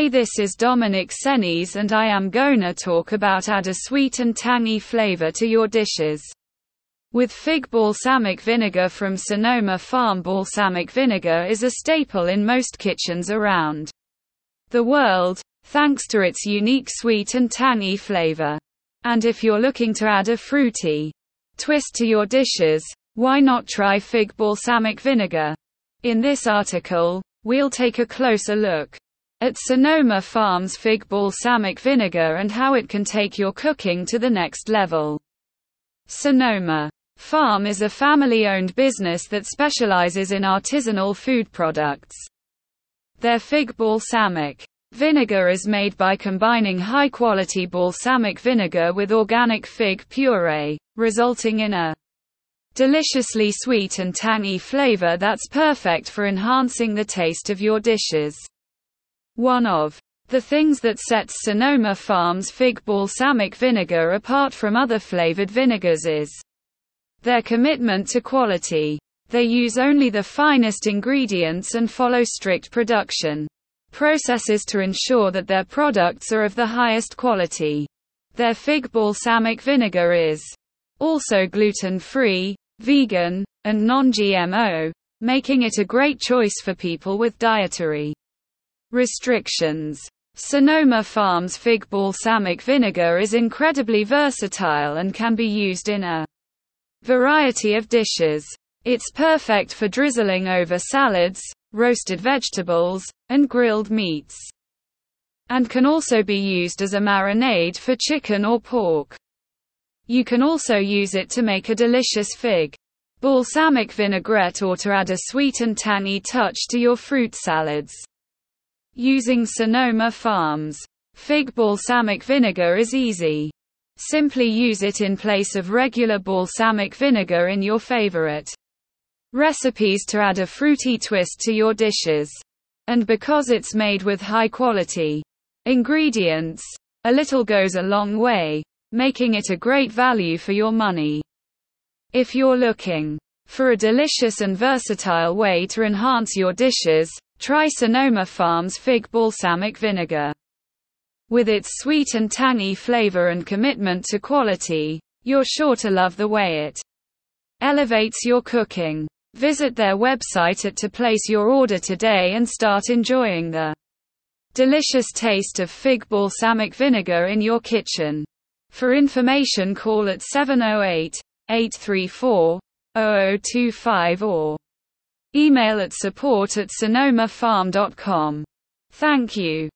Hey this is Dominic Senes and I am gonna talk about add a sweet and tangy flavor to your dishes. With fig balsamic vinegar from Sonoma Farm balsamic vinegar is a staple in most kitchens around the world, thanks to its unique sweet and tangy flavor. And if you're looking to add a fruity twist to your dishes, why not try fig balsamic vinegar? In this article, we'll take a closer look at Sonoma Farms fig balsamic vinegar and how it can take your cooking to the next level. Sonoma Farm is a family owned business that specializes in artisanal food products. Their fig balsamic vinegar is made by combining high quality balsamic vinegar with organic fig puree, resulting in a deliciously sweet and tangy flavor that's perfect for enhancing the taste of your dishes. One of the things that sets Sonoma Farms fig balsamic vinegar apart from other flavored vinegars is their commitment to quality. They use only the finest ingredients and follow strict production processes to ensure that their products are of the highest quality. Their fig balsamic vinegar is also gluten free, vegan, and non GMO, making it a great choice for people with dietary Restrictions Sonoma Farms fig balsamic vinegar is incredibly versatile and can be used in a variety of dishes. It's perfect for drizzling over salads, roasted vegetables, and grilled meats. And can also be used as a marinade for chicken or pork. You can also use it to make a delicious fig balsamic vinaigrette or to add a sweet and tangy touch to your fruit salads. Using Sonoma Farms fig balsamic vinegar is easy. Simply use it in place of regular balsamic vinegar in your favorite recipes to add a fruity twist to your dishes. And because it's made with high quality ingredients, a little goes a long way, making it a great value for your money. If you're looking for a delicious and versatile way to enhance your dishes, Try Sonoma Farms fig balsamic vinegar. With its sweet and tangy flavor and commitment to quality, you're sure to love the way it elevates your cooking. Visit their website at to place your order today and start enjoying the delicious taste of fig balsamic vinegar in your kitchen. For information call at 708 834 0025 or Email at support at sonomafarm.com. Thank you.